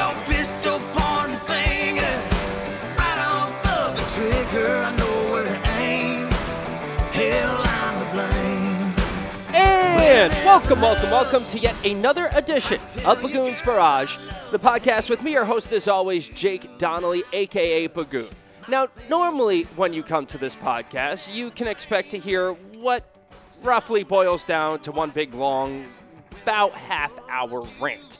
your pistol point finger right off of the trigger. I know where to aim. Hell, I'm to blame. And welcome, welcome, welcome to yet another edition of Bagoon's Barrage, the podcast with me, your host as always, Jake Donnelly, aka Bagoon. Now, normally when you come to this podcast, you can expect to hear what roughly boils down to one big long, about half hour rant.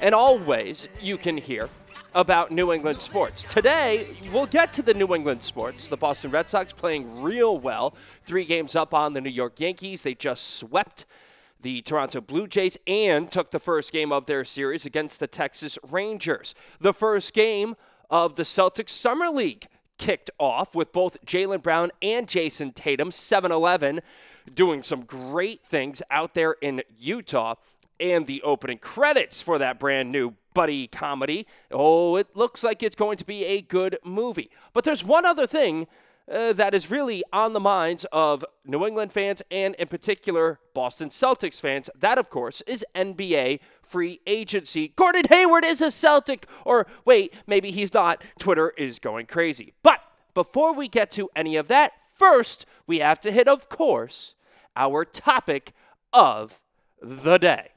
And always you can hear about New England sports. Today, we'll get to the New England sports. The Boston Red Sox playing real well, three games up on the New York Yankees. They just swept the Toronto Blue Jays and took the first game of their series against the Texas Rangers. The first game of the Celtics Summer League kicked off with both Jaylen Brown and Jayson Tatum, 7 11, doing some great things out there in Utah. And the opening credits for that brand new buddy comedy. Oh, it looks like it's going to be a good movie. But there's one other thing uh, that is really on the minds of New England fans and, in particular, Boston Celtics fans. That, of course, is NBA free agency. Gordon Hayward is a Celtic, or wait, maybe he's not. Twitter is going crazy. But before we get to any of that, first, we have to hit, of course, our topic of the day.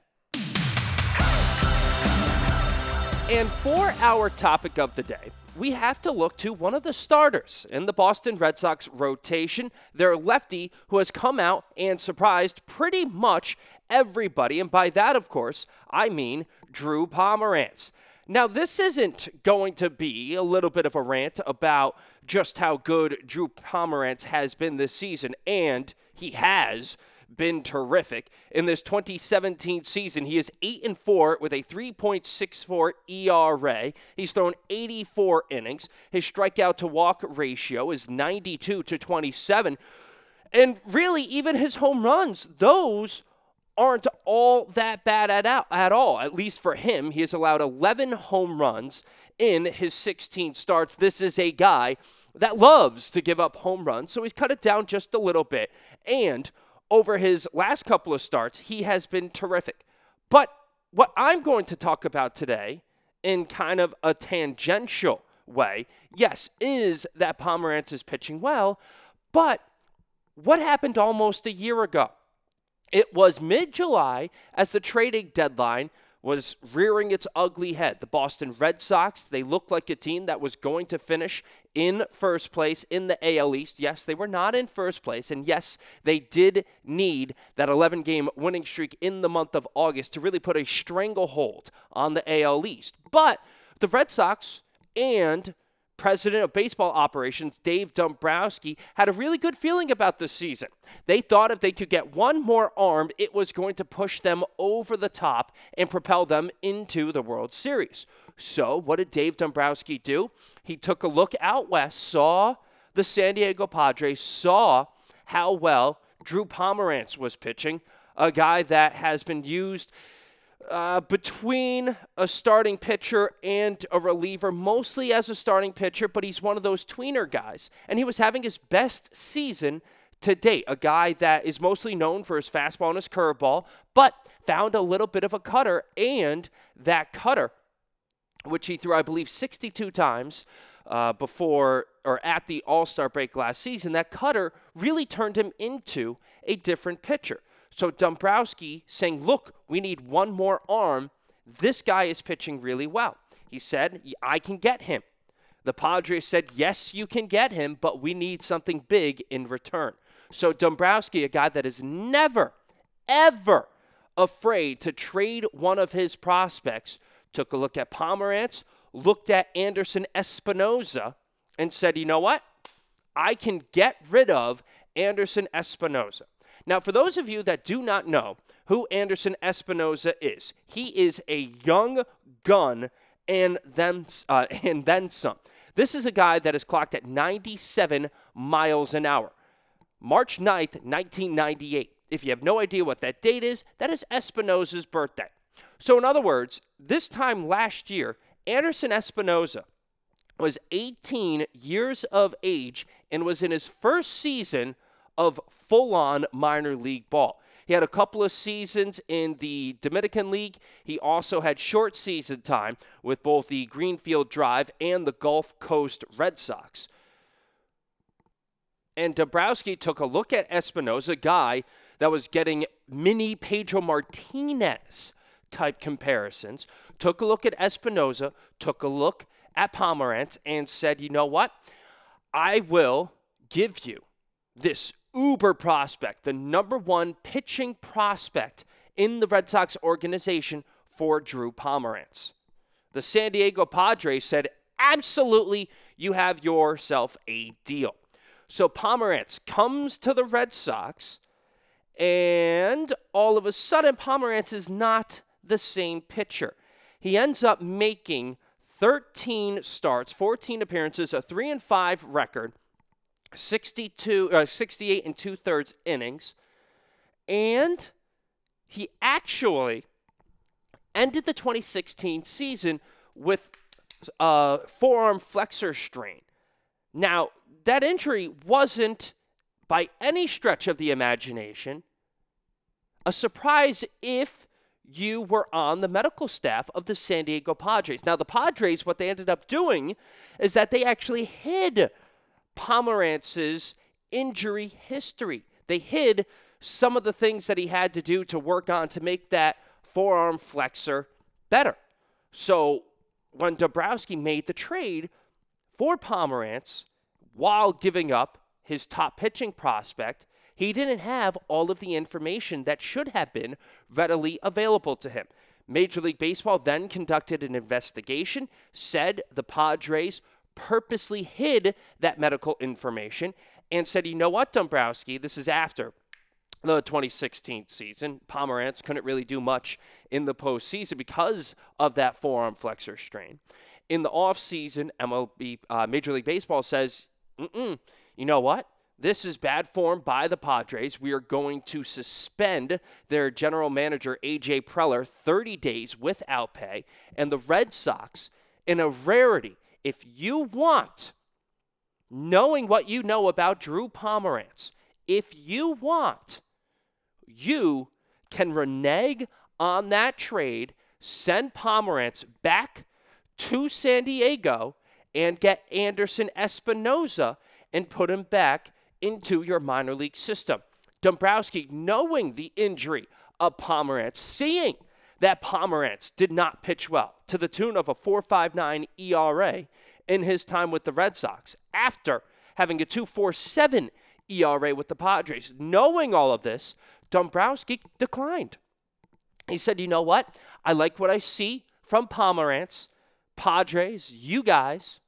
And for our topic of the day, we have to look to one of the starters in the Boston Red Sox rotation, their lefty, who has come out and surprised pretty much everybody. And by that, of course, I mean Drew Pomeranz. Now, this isn't going to be a little bit of a rant about just how good Drew Pomeranz has been this season, and he has been terrific. In this 2017 season, he is 8 and 4 with a 3.64 ERA. He's thrown 84 innings. His strikeout to walk ratio is 92 to 27. And really, even his home runs, those aren't all that bad at, at all. At least for him, he has allowed 11 home runs in his 16 starts. This is a guy that loves to give up home runs, so he's cut it down just a little bit. And over his last couple of starts, he has been terrific. But what I'm going to talk about today, in kind of a tangential way, yes, is that Pomeranz is pitching well, but what happened almost a year ago? It was mid July as the trading deadline was rearing its ugly head. The Boston Red Sox, they looked like a team that was going to finish in first place in the AL East. Yes, they were not in first place. And yes, they did need that 11 game winning streak in the month of August to really put a stranglehold on the AL East. But the Red Sox and president of baseball operations, Dave Dombrowski, had a really good feeling about this season. They thought if they could get one more arm, it was going to push them over the top and propel them into the World Series. So, what did Dave Dombrowski do? He took a look out west, saw the San Diego Padres, saw how well Drew Pomeranz was pitching, a guy that has been used uh, between a starting pitcher and a reliever, mostly as a starting pitcher, but he's one of those tweener guys. And he was having his best season to date. A guy that is mostly known for his fastball and his curveball, but found a little bit of a cutter, and that cutter, which he threw, I believe, 62 times. Uh, before or at the All Star break last season, that cutter really turned him into a different pitcher. So Dombrowski saying, look, we need one more arm. This guy is pitching really well. He said, I can get him. The Padres said, yes, you can get him, but we need something big in return. So Dombrowski, a guy that is never, ever afraid to trade one of his prospects, took a look at Pomeranz, looked at Anderson Espinoza, and said, you know what? I can get rid of Anderson Espinoza. Now, for those of you that do not know who Anderson Espinoza is, he is a young gun and then, uh, and then some. This is a guy that is clocked at 97 miles an hour. March 9th, 1998. If you have no idea what that date is, that is Espinoza's birthday. So, in other words, this time last year, Anderson Espinoza was 18 years of age and was in his first season of full on minor league ball. He had a couple of seasons in the Dominican League. He also had short season time with both the Greenville Drive and the Gulf Coast Red Sox. And Dombrowski took a look at Espinoza, a guy that was getting mini Pedro Martinez type comparisons, took a look at Espinoza, took a look at Pomeranz, and said, you know what? I will give you this uber prospect, the number one pitching prospect in the Red Sox organization for Drew Pomeranz. The San Diego Padres said, absolutely, you have yourself a deal. So Pomeranz comes to the Red Sox, and all of a sudden, Pomeranz is not the same pitcher. He ends up making 13 starts, 14 appearances, a 3 and 5 record, 62, uh, 68 and two thirds innings, and he actually ended the 2016 season with a forearm flexor strain. Now, that injury wasn't by any stretch of the imagination a surprise if you were on the medical staff of the San Diego Padres. Now, the Padres, what they ended up doing is that they actually hid Pomeranz's injury history. They hid some of the things that he had to do to work on to make that forearm flexor better. So when Dombrowski made the trade for Pomeranz while giving up his top pitching prospect, he didn't have all of the information that should have been readily available to him. Major League Baseball then conducted an investigation, said the Padres purposely hid that medical information and said, you know what, Dombrowski, this is after the 2016 season. Pomeranz couldn't really do much in the postseason because of that forearm flexor strain. In the offseason, MLB, uh, Major League Baseball says, you know what? This is bad form by the Padres. We are going to suspend their general manager, A.J. Preller, 30 days without pay. And the Red Sox, in a rarity, if you want, knowing what you know about Drew Pomeranz, if you want, you can renege on that trade, send Pomeranz back to San Diego, and get Anderson Espinoza and put him back into your minor league system. Dombrowski, knowing the injury of Pomeranz, seeing that Pomeranz did not pitch well to the tune of a 4.59 ERA in his time with the Red Sox after having a 2.47 ERA with the Padres. Knowing all of this, Dombrowski declined. He said, "You know what? I like what I see from Pomeranz. Padres, you guys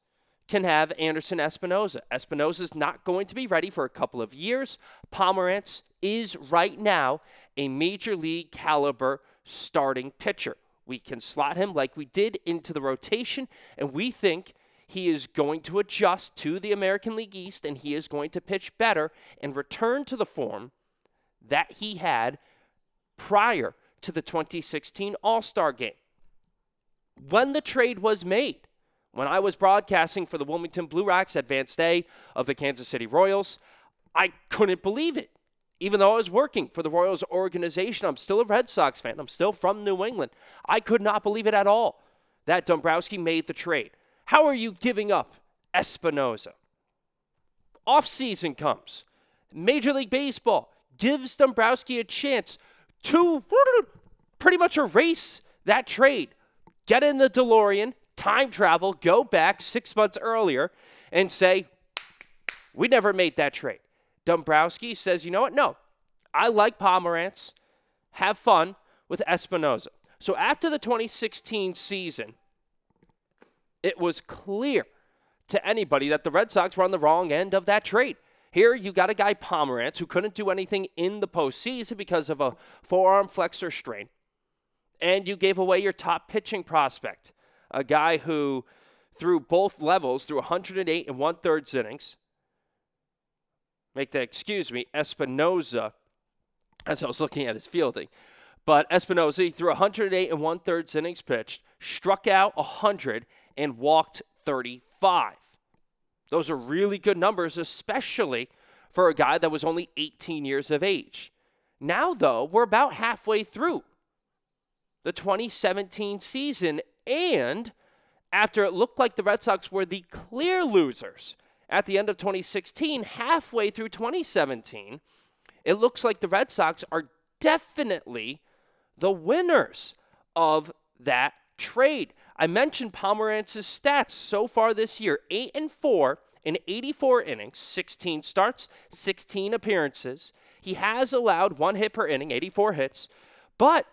can have Anderson. Espinoza is not going to be ready for a couple of years. Pomeranz is right now a major league caliber starting pitcher. We can slot him like we did into the rotation, and we think he is going to adjust to the American League East and he is going to pitch better and return to the form that he had prior to the 2016 All Star game. When the trade was made, when I was broadcasting for the Wilmington Blue Rocks advanced day of the Kansas City Royals, I couldn't believe it. Even though I was working for the Royals organization, I'm still a Red Sox fan. I'm still from New England. I could not believe it at all that Dombrowski made the trade. How are you giving up Espinoza? Off season comes. Major League Baseball gives Dombrowski a chance to pretty much erase that trade. Get in the DeLorean, time travel, go back six months earlier, and say, we never made that trade. Dombrowski says, you know what? No, I like Pomeranz. Have fun with Espinoza. So after the 2016 season, it was clear to anybody that the Red Sox were on the wrong end of that trade. Here, you got a guy, Pomeranz, who couldn't do anything in the postseason because of a forearm flexor strain. And you gave away your top pitching prospect a guy who threw both levels through 108 and one thirds innings. Make that, excuse me, Espinoza, as I was looking at his fielding. But Espinoza he threw 108 and one thirds innings pitched, struck out 100, and walked 35. Those are really good numbers, especially for a guy that was only 18 years of age. Now, though, we're about halfway through the 2017 season, and after it looked like the Red Sox were the clear losers at the end of 2016, halfway through 2017, it looks like the Red Sox are definitely the winners of that trade. I mentioned Pomeranz's stats so far this year 8 and 4 in 84 innings, 16 starts, 16 appearances. He has allowed one hit per inning, 84 hits, but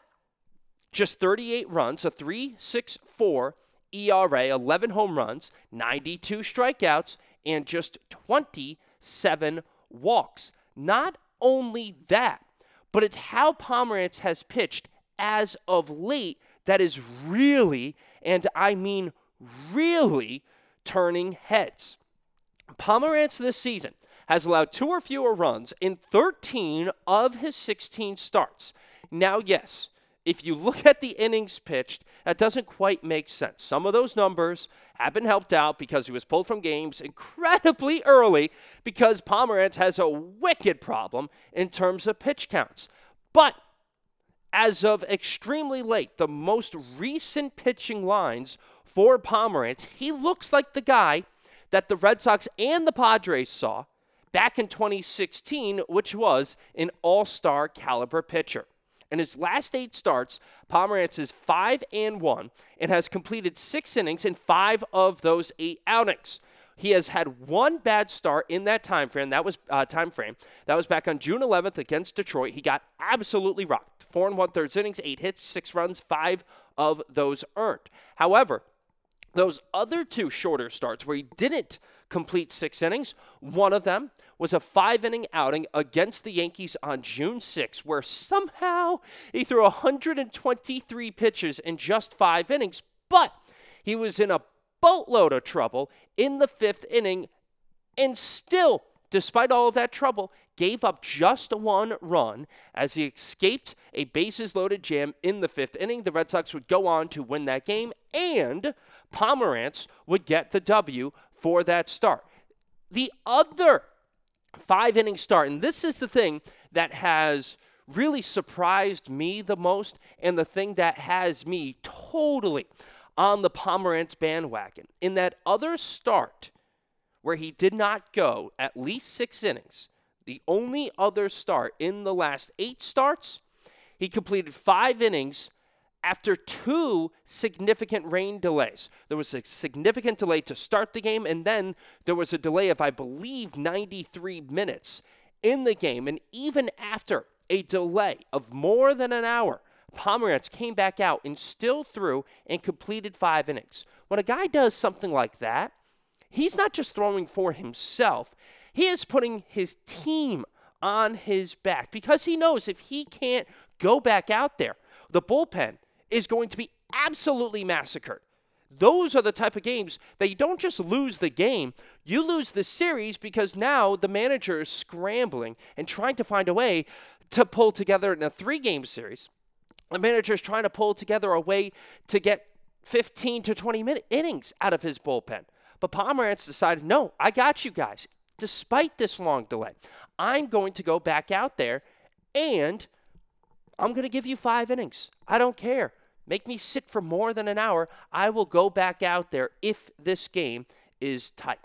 just 38 runs, a 3.64 ERA, 11 home runs, 92 strikeouts, and just 27 walks. Not only that, but it's how Pomeranz has pitched as of late that is really, and I mean really, turning heads. Pomeranz this season has allowed two or fewer runs in 13 of his 16 starts. Now, yes, if you look at the innings pitched, that doesn't quite make sense. Some of those numbers have been helped out because he was pulled from games incredibly early because Pomeranz has a wicked problem in terms of pitch counts. But as of extremely late, the most recent pitching lines for Pomeranz, he looks like the guy that the Red Sox and the Padres saw back in 2016, which was an all star caliber pitcher. In his last eight starts, Pomeranz is 5 and 1 and has completed six innings in five of those eight outings. He has had one bad start in that time frame. That was uh, time frame. That was back on June 11th against Detroit. He got absolutely rocked. Four and one thirds innings, eight hits, six runs, five of those earned. However, those other two shorter starts where he didn't complete six innings, one of them was a five inning outing against the Yankees on June 6, where somehow he threw 123 pitches in just five innings, but he was in a boatload of trouble in the fifth inning and still, despite all of that trouble, gave up just one run as he escaped a bases loaded jam in the fifth inning. The Red Sox would go on to win that game, and Pomeranz would get the W for that start. The other five inning start. And this is the thing that has really surprised me the most, and the thing that has me totally on the Pomeranz bandwagon. In that other start, where he did not go at least six innings, the only other start in the last eight starts, he completed five innings after two significant rain delays. There was a significant delay to start the game, and then there was a delay of, I believe, 93 minutes in the game. And even after a delay of more than an hour, Pomeranz came back out and still threw and completed five innings. When a guy does something like that, he's not just throwing for himself, he is putting his team on his back because he knows if he can't go back out there, the bullpen is going to be absolutely massacred. Those are the type of games that you don't just lose the game, you lose the series because now the manager is scrambling and trying to find a way to pull together in a three game series. The manager is trying to pull together a way to get 15 to 20 minute innings out of his bullpen. But Pomeranz decided, no, I got you guys. Despite this long delay, I'm going to go back out there and I'm going to give you five innings. I don't care. Make me sit for more than an hour. I will go back out there if this game is tight.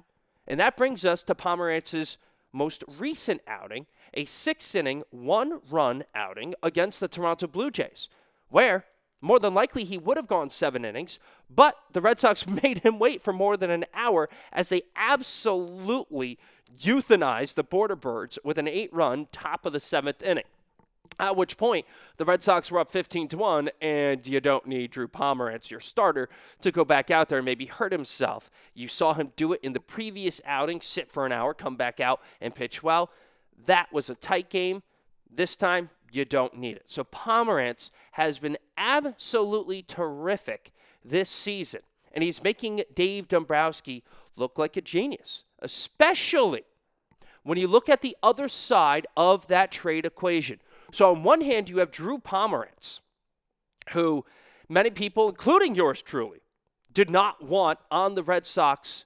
And that brings us to Pomeranz's most recent outing, a six inning, one run outing against the Toronto Blue Jays, where more than likely he would have gone seven innings, but the Red Sox made him wait for more than an hour as they absolutely euthanized the Border Birds with an eight run top of the seventh inning. At which point, the Red Sox were up 15 to 1, and you don't need Drew Pomeranz, your starter, to go back out there and maybe hurt himself. You saw him do it in the previous outing, sit for an hour, come back out, and pitch well. That was a tight game. This time, you don't need it. So Pomeranz has been absolutely terrific this season, and he's making Dave Dombrowski look like a genius, especially when you look at the other side of that trade equation. So, on one hand, you have Drew Pomeranz, who many people, including yours truly, did not want on the Red Sox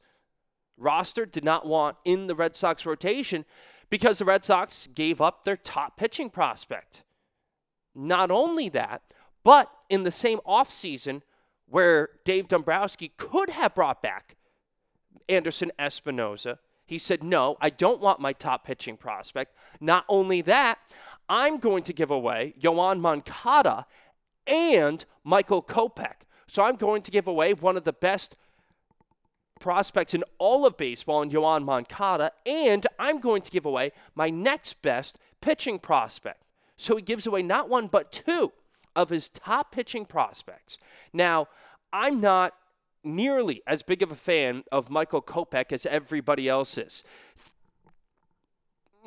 roster, did not want in the Red Sox rotation because the Red Sox gave up their top pitching prospect. Not only that, but in the same offseason where Dave Dombrowski could have brought back Anderson Espinoza, he said, No, I don't want my top pitching prospect. Not only that, I'm going to give away Yoan Moncada and Michael Kopech. So I'm going to give away one of the best prospects in all of baseball in Yoan Moncada, and I'm going to give away my next best pitching prospect. So he gives away not one, but two of his top pitching prospects. Now, I'm not nearly as big of a fan of Michael Kopech as everybody else is.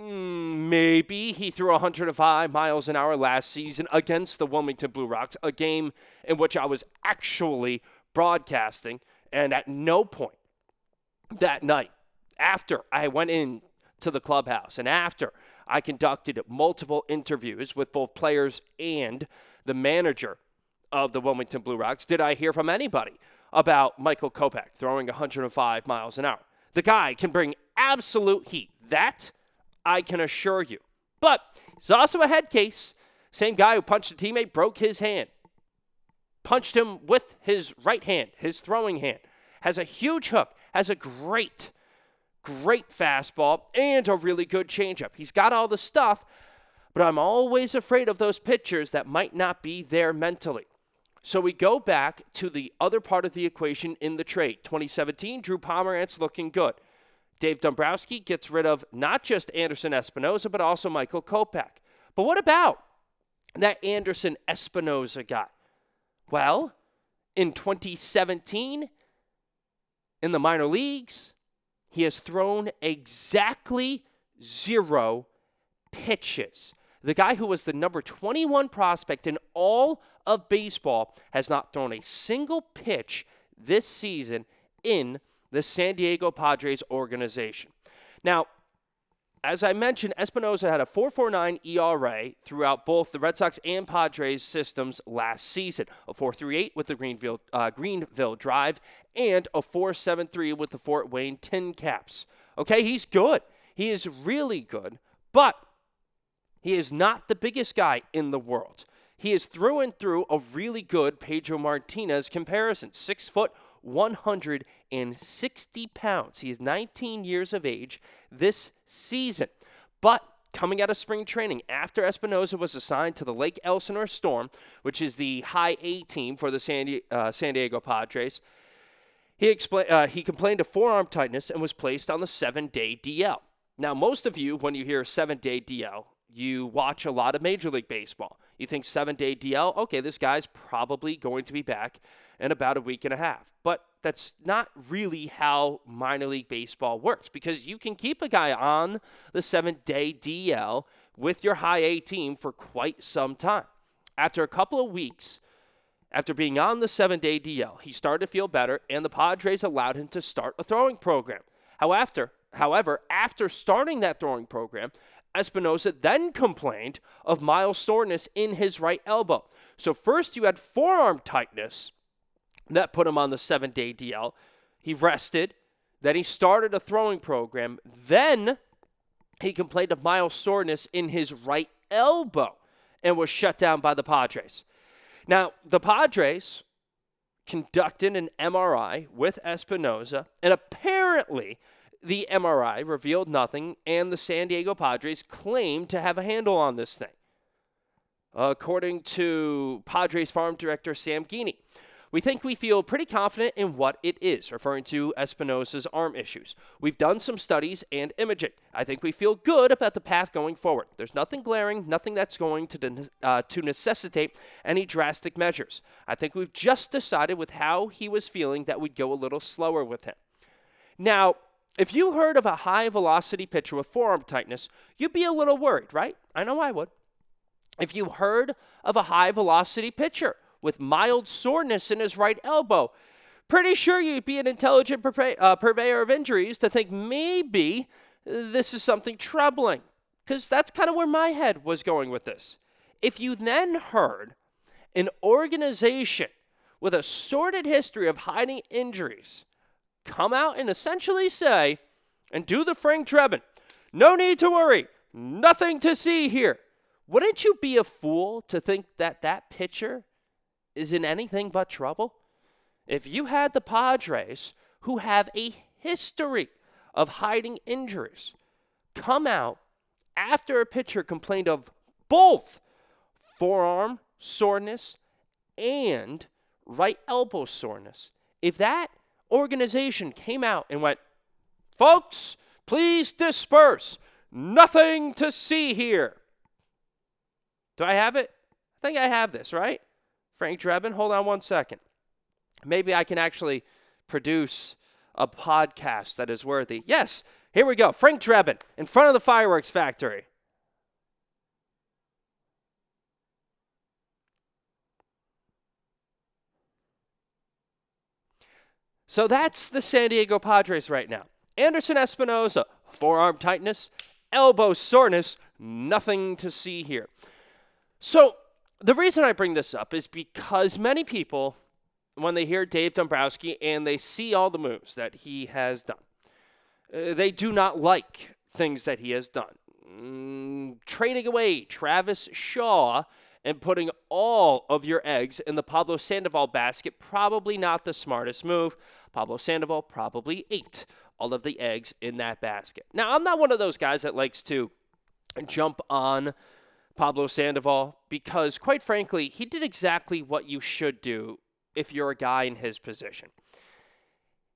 Mm, maybe he threw 105 miles an hour last season against the Wilmington Blue Rocks, a game in which I was actually broadcasting, and at no point that night, after I went in to the clubhouse and after I conducted multiple interviews with both players and the manager of the Wilmington Blue Rocks, did I hear from anybody about Michael Kopech throwing 105 miles an hour. The guy can bring absolute heat. That I can assure you. But he's also a head case. Same guy who punched a teammate broke his hand. Punched him with his right hand, his throwing hand. Has a huge hook, has a great, great fastball, and a really good changeup. He's got all the stuff, but I'm always afraid of those pitchers that might not be there mentally. So we go back to the other part of the equation in the trade. 2017, Drew Pomeranz looking good. Dave Dombrowski gets rid of not just Anderson Espinoza, but also Michael Kopech. But what about that Anderson Espinoza guy? Well, in 2017, in the minor leagues, he has thrown exactly zero pitches. The guy who was the number 21 prospect in all of baseball has not thrown a single pitch this season in the San Diego Padres organization. Now, as I mentioned, Espinoza had a 4.49 ERA throughout both the Red Sox and Padres systems last season. A 4.38 with the Greenville uh, Greenville Drive and a 4.73 with the Fort Wayne Tin Caps. Okay, he's good. He is really good, but he is not the biggest guy in the world. He is through and through a really good Pedro Martinez comparison. Six foot, 160 pounds. He is 19 years of age this season. But coming out of spring training after Espinoza was assigned to the Lake Elsinore Storm, which is the high A team for the San, Di- uh, San Diego Padres, he, expla- uh, he complained of forearm tightness and was placed on the seven day DL. Now, most of you, when you hear seven day DL, you watch a lot of Major League Baseball. You think seven day DL, okay, this guy's probably going to be back in about a week and a half. But that's not really how minor league baseball works because you can keep a guy on the seven day DL with your high A team for quite some time. After a couple of weeks, after being on the seven day DL, he started to feel better, and the Padres allowed him to start a throwing program. However, however, after starting that throwing program, Espinoza then complained of mild soreness in his right elbow. So first you had forearm tightness that put him on the seven day DL. He rested. Then he started a throwing program. Then he complained of mild soreness in his right elbow and was shut down by the Padres. Now, the Padres conducted an MRI with Espinoza, and apparently the MRI revealed nothing, and the San Diego Padres claimed to have a handle on this thing. According to Padres farm director Sam Geaney, we think we feel pretty confident in what it is, referring to Espinoza's arm issues. We've done some studies and imaging. I think we feel good about the path going forward. There's nothing glaring, nothing that's going to, uh, to necessitate any drastic measures. I think we've just decided with how he was feeling that we'd go a little slower with him. Now, if you heard of a high velocity pitcher with forearm tightness, you'd be a little worried, right? I know I would. If you heard of a high velocity pitcher with mild soreness in his right elbow, pretty sure you'd be an intelligent uh, purveyor of injuries to think maybe this is something troubling. Because that's kind of where my head was going with this. If you then heard an organization with a sordid history of hiding injuries come out and essentially say, and do the Frank Drebin, No need to worry. Nothing to see here. Wouldn't you be a fool to think that that pitcher is in anything but trouble? If you had the Padres, who have a history of hiding injuries, come out after a pitcher complained of both forearm soreness and right elbow soreness, if that organization came out and went, folks, please disperse, nothing to see here. Do I have it? I think I have this, right? Frank Drebin, hold on one second. Maybe I can actually produce a podcast that is worthy. Yes, here we go. Frank Drebin in front of the fireworks factory. So that's the San Diego Padres right now. Anderson Espinoza, forearm tightness, elbow soreness, nothing to see here. So the reason I bring this up is because many people, when they hear Dave Dombrowski and they see all the moves that he has done, uh, they do not like things that he has done. Mm, trading away Travis Shaw and putting all of your eggs in the Pablo Sandoval basket, probably not the smartest move. Pablo Sandoval probably ate all of the eggs in that basket. Now, I'm not one of those guys that likes to jump on Pablo Sandoval because, quite frankly, he did exactly what you should do if you're a guy in his position.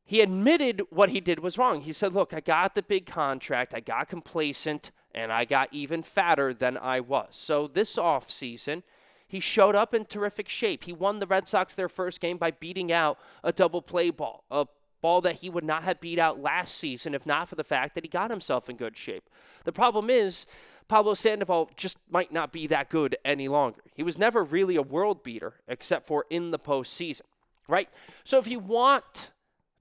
He admitted what he did was wrong. He said, Look, I got the big contract, I got complacent, and I got even fatter than I was. So this offseason, he showed up in terrific shape. He won the Red Sox their first game by beating out a double play ball, a ball that he would not have beat out last season if not for the fact that he got himself in good shape. The problem is, Pablo Sandoval just might not be that good any longer. He was never really a world beater except for in the postseason, right? So if you want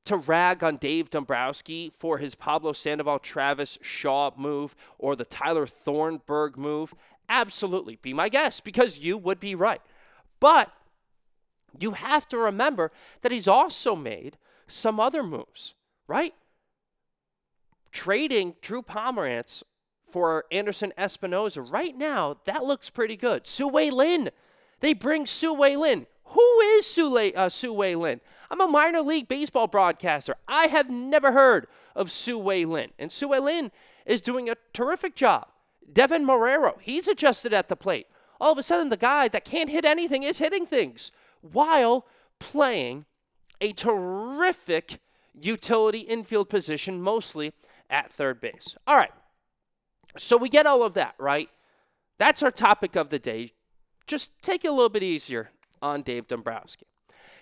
to rag on Dave Dombrowski for his Pablo Sandoval Travis Shaw move or the Tyler Thornburg move, absolutely be my guest because you would be right. But you have to remember that he's also made some other moves, right? Trading Drew Pomeranz for Anderson Espinoza right now, that looks pretty good. Tzu-Wei Lin. They bring Tzu-Wei Lin. Who is Sue, uh, Tzu-Wei Lin? I'm a minor league baseball broadcaster. I have never heard of Tzu-Wei Lin. And Tzu-Wei Lin is doing a terrific job. Deven Marrero, he's adjusted at the plate. All of a sudden, the guy that can't hit anything is hitting things while playing a terrific utility infield position, mostly at third base. All right. So we get all of that, right? That's our topic of the day. Just take it a little bit easier on Dave Dombrowski.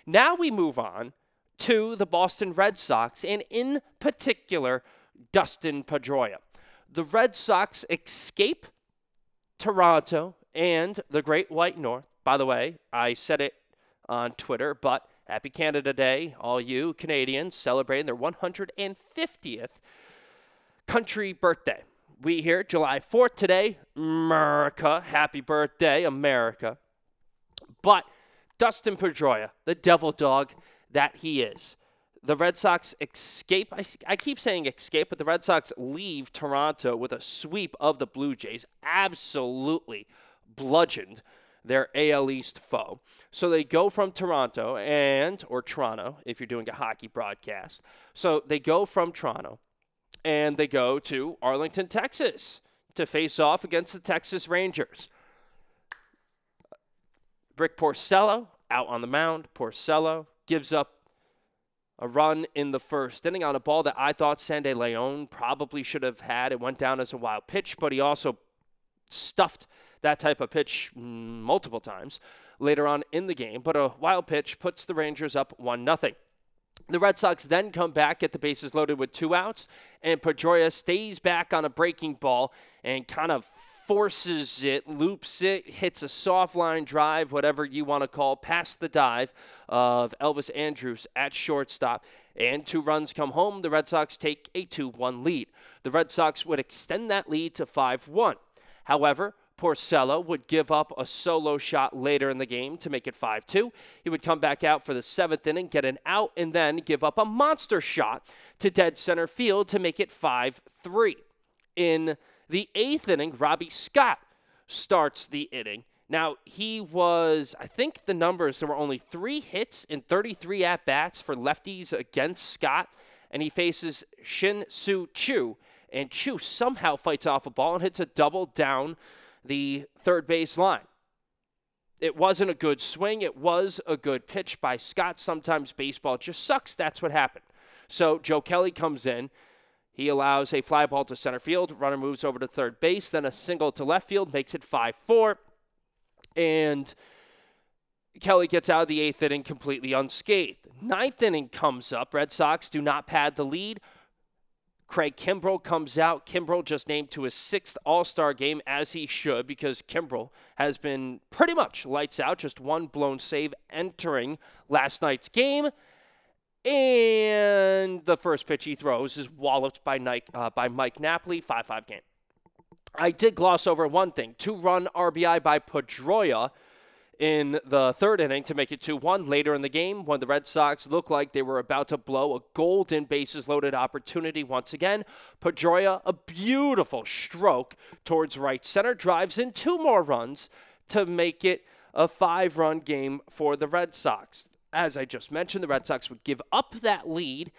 Now we move on to the Boston Red Sox, and in particular, Dustin Pedroia. The Red Sox escape Toronto and the Great White North. By the way, I said it on Twitter, but happy Canada Day, all you Canadians celebrating their 150th country birthday. We here, July 4th today, America. Happy birthday, America. But Dustin Pedroia, the devil dog that he is. The Red Sox escape. I, I keep saying escape, but the Red Sox leave Toronto with a sweep of the Blue Jays. Absolutely bludgeoned their AL East foe. So they go from Toronto and, or Toronto, if you're doing a hockey broadcast. So they go from Toronto and they go to Arlington, Texas to face off against the Texas Rangers. Rick Porcello out on the mound. Porcello gives up a run in the first inning on a ball that I thought Sandy Leon probably should have had. It went down as a wild pitch, but he also stuffed that type of pitch multiple times later on in the game. But a wild pitch puts the Rangers up 1 0. The Red Sox then come back, get the bases loaded with two outs, and Pedroia stays back on a breaking ball and kind of forces it, loops it, hits a soft line drive, whatever you want to call, past the dive of Elvis Andrus at shortstop. And two runs come home. The Red Sox take a 2 1 lead. The Red Sox would extend that lead to 5 1. However, Porcello would give up a solo shot later in the game to make it 5 2. He would come back out for the seventh inning, get an out, and then give up a monster shot to dead center field to make it 5 3. in the eighth inning, Robby Scott starts the inning. Now, he was, I think the numbers, there were only three hits in 33 at bats for lefties against Scott, and he faces Shin Soo Choo. And Choo somehow fights off a ball and hits a double down the third base line. It wasn't a good swing. It was a good pitch by Scott. Sometimes baseball just sucks. That's what happened. So Joe Kelly comes in. He allows a fly ball to center field. Runner moves over to third base. Then a single to left field makes it 5 4. And Kelly gets out of the eighth inning completely unscathed. Ninth inning comes up. Red Sox do not pad the lead. Craig Kimbrel comes out. Kimbrel just named to his sixth All Star game, as he should, because Kimbrel has been pretty much lights out, just one blown save entering last night's game. And the first pitch he throws is walloped by, Nike, uh, by Mike Napoli, 5 5 game. I did gloss over one thing two run RBI by Pedroia in the third inning to make it 2 1 later in the game when the Red Sox looked like they were about to blow a golden bases loaded opportunity once again. Pedroia, a beautiful stroke towards right center, drives in two more runs to make it a five run game for the Red Sox. As I just mentioned, the Red Sox would give up that lead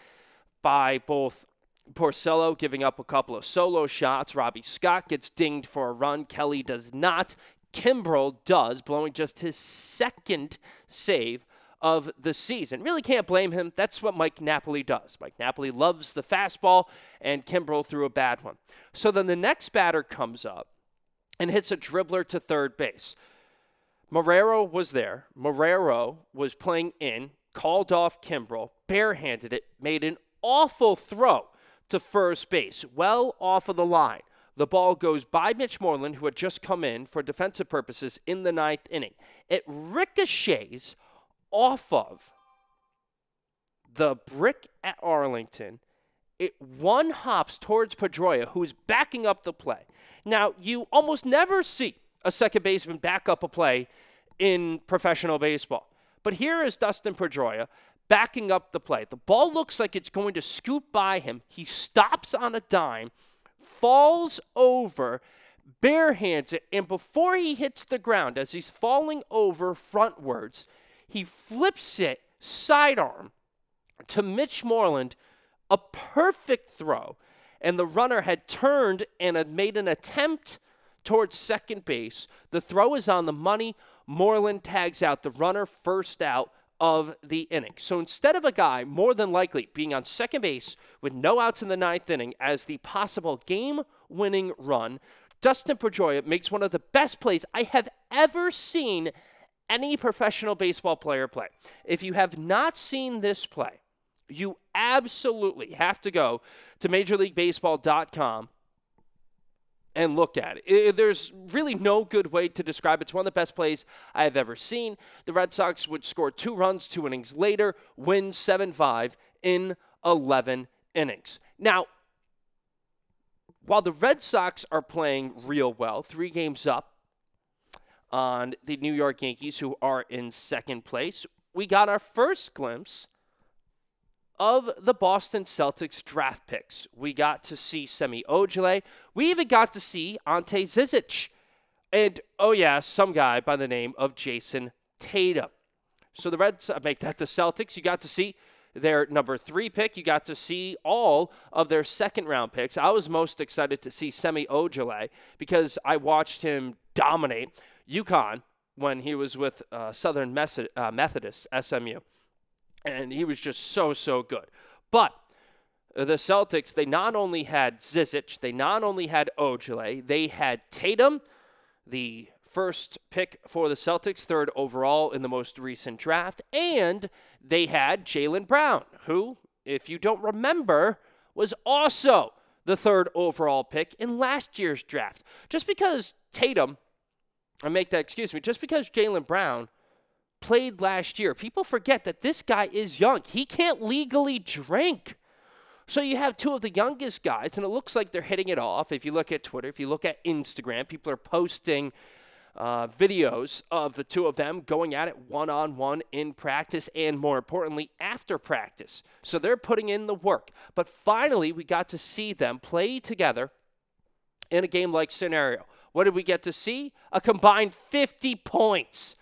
by both Porcello giving up a couple of solo shots. Robby Scott gets dinged for a run. Kelly does not. Kimbrel does, blowing just his second save of the season. Really can't blame him. That's what Mike Napoli does. Mike Napoli loves the fastball, and Kimbrel threw a bad one. So then the next batter comes up and hits a dribbler to third base. Marrero was there. Marrero was playing in, called off Kimbrel, barehanded it, made an awful throw to first base, well off of the line. The ball goes by Mitch Moreland, who had just come in for defensive purposes in the ninth inning. It ricochets off of the brick at Arlington. It one hops towards Pedroia, who is backing up the play. Now, you almost never see a second baseman back up a play in professional baseball. But here is Dustin Pedroia backing up the play. The ball looks like it's going to scoop by him. He stops on a dime falls over, barehands it, and before he hits the ground, as he's falling over frontwards, he flips it sidearm to Mitch Moreland, a perfect throw. And the runner had turned and had made an attempt towards second base. The throw is on the money. Moreland tags out the runner first out of the inning. So instead of a guy more than likely being on second base with no outs in the ninth inning as the possible game winning run, Dustin Pedroia makes one of the best plays I have ever seen any professional baseball player play. If you have not seen this play, you absolutely have to go to MajorLeagueBaseball.com and look at it. it. There's really no good way to describe it. It's one of the best plays I have ever seen. The Red Sox would score two runs two innings later, win 7 5 in 11 innings. Now, while the Red Sox are playing real well, three games up on the New York Yankees, who are in second place, we got our first glimpse of the Boston Celtics draft picks. We got to see Semi Ojeleye. We even got to see Ante Zizic. And, oh yeah, some guy by the name of Jayson Tatum. So the Reds make that the Celtics. You got to see their number three pick. You got to see all of their second round picks. I was most excited to see Semi Ojeleye because I watched him dominate UConn when he was with uh, Southern uh, Methodist, SMU and he was just so so good. But the Celtics, they not only had Zizic, they not only had Ojeleye, they had Tatum, the first pick for the Celtics, third overall in the most recent draft, and they had Jaylen Brown, who, if you don't remember, was also the third overall pick in last year's draft. Just because Tatum, I make that excuse me, just because Jaylen Brown played last year. People forget that this guy is young. He can't legally drink. So you have two of the youngest guys, and it looks like they're hitting it off. If you look at Twitter, if you look at Instagram, people are posting uh, videos of the two of them going at it one on one in practice and more importantly, after practice. So they're putting in the work. But finally, we got to see them play together in a game like scenario. What did we get to see? A combined 50 points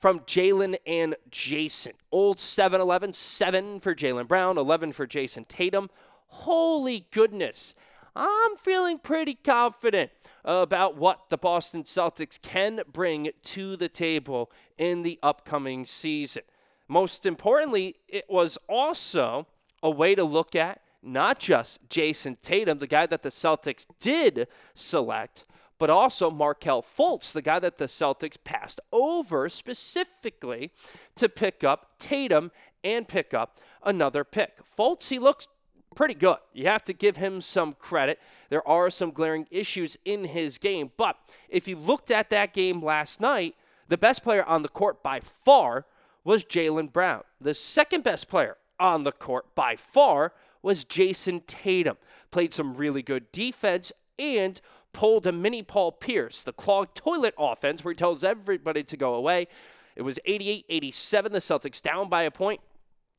from Jaylen and Jayson. Old 7 11, 7 for Jaylen Brown, 11 for Jayson Tatum. Holy goodness. I'm feeling pretty confident about what the Boston Celtics can bring to the table in the upcoming season. Most importantly, it was also a way to look at not just Jayson Tatum, the guy that the Celtics did select, but also Markelle Fultz, the guy that the Celtics passed over specifically to pick up Tatum and pick up another pick. Fultz, he looks pretty good. You have to give him some credit. There are some glaring issues in his game, but if you looked at that game last night, the best player on the court by far was Jaylen Brown. The second best player on the court by far was Jayson Tatum. Played some really good defense and pulled a mini Paul Pierce, the clogged toilet offense where he tells everybody to go away. It was 88 87. The Celtics down by a point.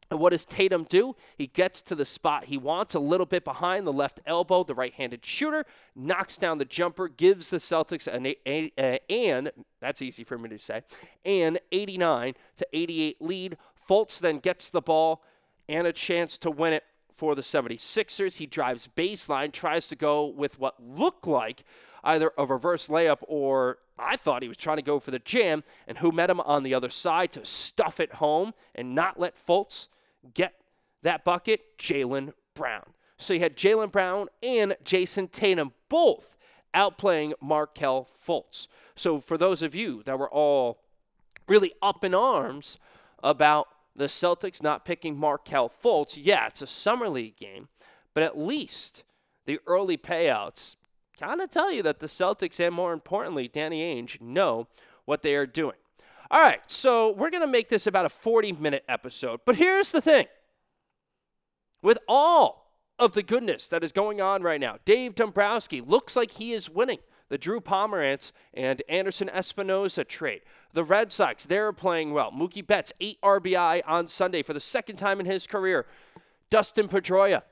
And what does Tatum do? He gets to the spot he wants, a little bit behind the left elbow, the right handed shooter, knocks down the jumper, gives the Celtics an, a, uh, and, that's easy for me to say, an 89 to 88 lead. Fultz then gets the ball and a chance to win it for the 76ers. He drives baseline, tries to go with what looked like either a reverse layup or I thought he was trying to go for the jam. And who met him on the other side to stuff it home and not let Fultz get that bucket? Jaylen Brown. So you had Jaylen Brown and Jayson Tatum both outplaying Markelle Fultz. So for those of you that were all really up in arms about the Celtics not picking Markelle Fultz, yeah, it's a summer league game, but at least the early payouts kind of tell you that the Celtics and more importantly, Danny Ainge know what they are doing. All right, so we're going to make this about a 40 minute episode. But here's the thing with all of the goodness that is going on right now, Dave Dombrowski looks like he is winning the Drew Pomeranz and Anderson Espinoza trade. The Red Sox, they're playing well. Mookie Betts, 8 RBI on Sunday for the second time in his career. Dustin Pedroia,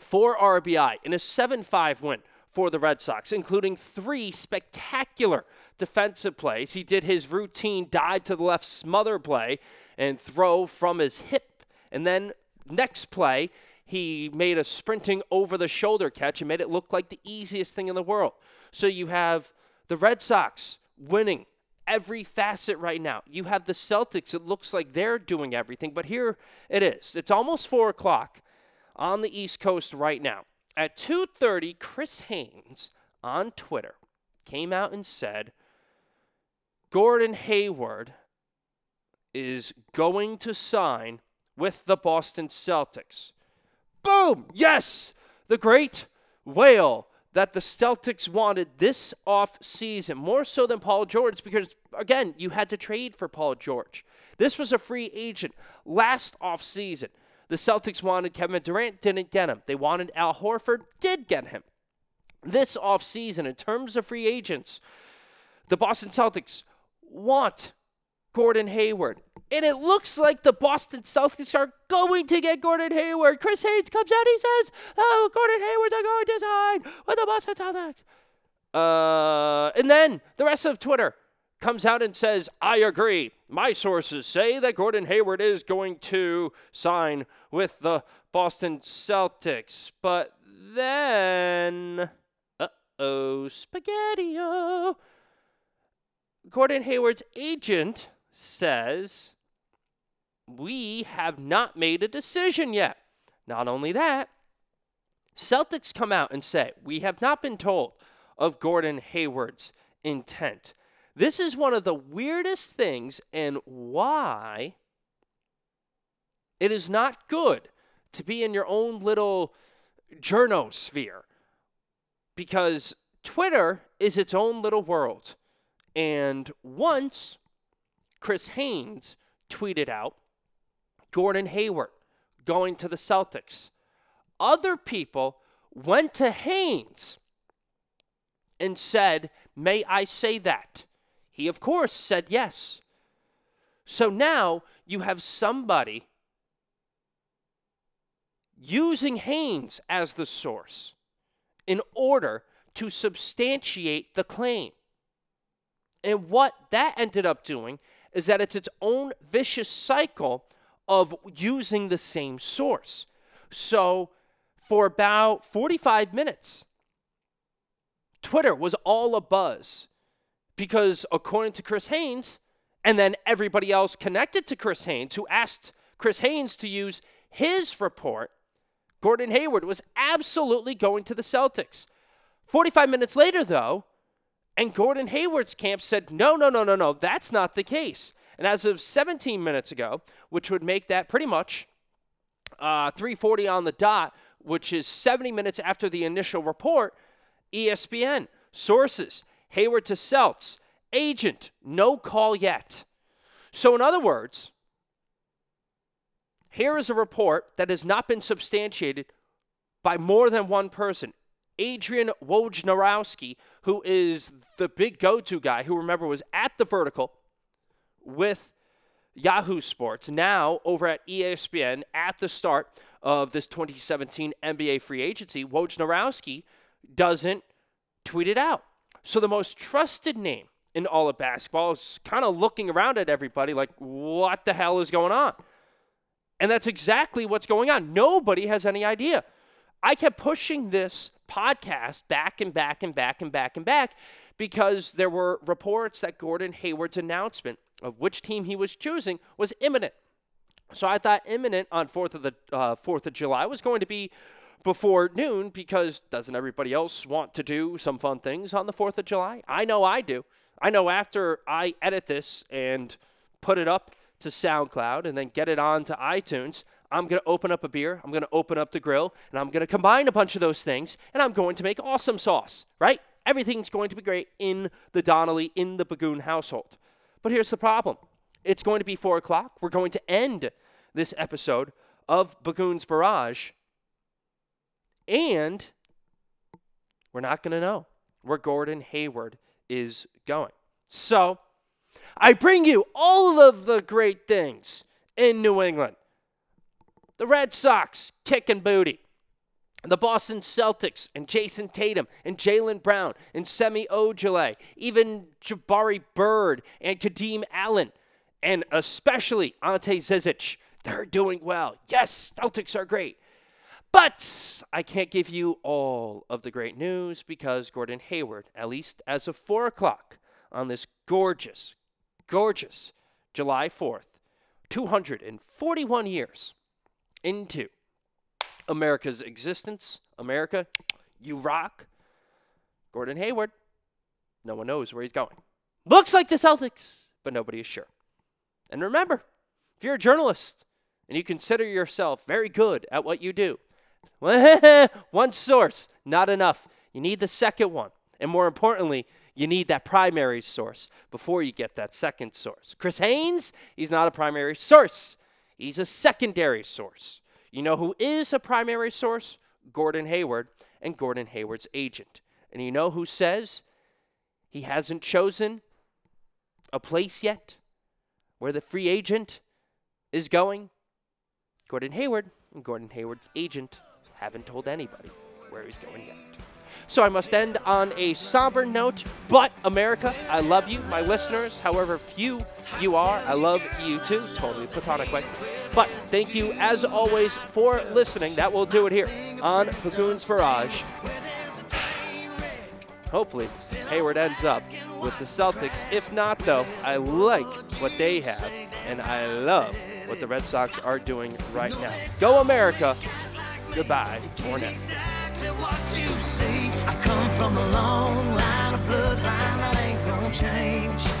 4 RBI in a 7 5 win for the Red Sox, including three spectacular defensive plays. He did his routine dive to the left smother play and throw from his hip. And then next play, he made a sprinting over the shoulder catch and made it look like the easiest thing in the world. So you have the Red Sox winning every facet right now. You have the Celtics, it looks like they're doing everything, but here it is. It's almost four o'clock on the East Coast right now. At 2:30, Chris Haynes on Twitter came out and said Gordon Hayward is going to sign with the Boston Celtics. Boom! Yes! The great whale that the Celtics wanted this off season, more so than Paul George, because again, you had to trade for Paul George. This was a free agent last off season. The Celtics wanted Kevin Durant, didn't get him. They wanted Al Horford, did get him. This off season, in terms of free agents, the Boston Celtics want Gordon Hayward. And it looks like the Boston Celtics are going to get Gordon Hayward. Chris Haynes comes out, he says, Oh, Gordon Hayward's going to sign with the Boston Celtics. Uh, and then the rest of Twitter comes out and says, I agree. My sources say that Gordon Hayward is going to sign with the Boston Celtics. But then, uh oh, spaghetti Gordon Hayward's agent says, We have not made a decision yet. Not only that, Celtics come out and say, We have not been told of Gordon Hayward's intent. This is one of the weirdest things, and why it is not good to be in your own little journosphere because Twitter is its own little world. And once Chris Haynes tweeted out Gordon Hayward going to the Celtics, other people went to Haynes and said, May I say that? He, of course, said yes. So now you have somebody using Haynes as the source in order to substantiate the claim. And what that ended up doing is that it's its own vicious cycle of using the same source. So, for about 45 minutes, Twitter was all a buzz because, according to Chris Haynes, and then everybody else connected to Chris Haynes, who asked Chris Haynes to use his report, Gordon Hayward was absolutely going to the Celtics. 45 minutes later, though, and Gordon Hayward's camp said, no, no, no, no, no, that's not the case. And as of 17 minutes ago, which would make that pretty much uh, 340 on the dot, which is 70 minutes after the initial report, ESPN, sources, Hayward to Celts, agent, no call yet. So, in other words, here is a report that has not been substantiated by more than one person. Adrian Wojnarowski, who is the big go to guy, who remember was at the vertical with Yahoo Sports, now over at ESPN at the start of this 2017 NBA free agency, Wojnarowski doesn't tweet it out. So the most trusted name in all of basketball is kind of looking around at everybody like, what the hell is going on? And that's exactly what's going on. Nobody has any idea. I kept pushing this podcast back and back and back and back and back because there were reports that Gordon Hayward's announcement of which team he was choosing was imminent. So I thought imminent on 4th of the uh, 4th of July was going to be before noon because doesn't everybody else want to do some fun things on the 4th of July? I know I do. I know after I edit this and put it up to SoundCloud and then get it on to iTunes, I'm going to open up a beer, I'm going to open up the grill, and I'm going to combine a bunch of those things, and I'm going to make awesome sauce, right? Everything's going to be great in the Donnelly, in the Bagoon household. But here's the problem it's going to be 4 o'clock. We're going to end this episode of Bagoon's Barrage, and we're not going to know where Gordon Hayward is going. So, I bring you all of the great things in New England. The Red Sox kicking booty. The Boston Celtics and Jayson Tatum and Jaylen Brown and Semi Ojeleye, even Jabari Bird and Kadeem Allen, and especially Ante Zizic. They're doing well. Yes, Celtics are great. But I can't give you all of the great news because Gordon Hayward, at least as of 4 o'clock on this gorgeous, gorgeous July 4th, 241 years into America's existence. America, you rock. Gordon Hayward, no one knows where he's going. Looks like the Celtics, but nobody is sure. And remember, if you're a journalist and you consider yourself very good at what you do, one source, not enough. You need the second one. And more importantly, you need that primary source before you get that second source. Chris Haynes, he's not a primary source, he's a secondary source. You know who is a primary source? Gordon Hayward and Gordon Hayward's agent. And you know who says he hasn't chosen a place yet where the free agent is going? Gordon Hayward and Gordon Hayward's agent haven't told anybody where he's going yet. So I must end on a somber note. But America, I love you, my listeners, however few you are. I love you too, totally platonic way. But thank you as always for listening. That will do it here on Bagoon's Barrage. Hopefully, Hayward ends up with the Celtics. If not, though, I like what they have, and I love what the Red Sox are doing right now. Go America! Goodbye for now. I come from a long line of bloodline that ain't gonna change.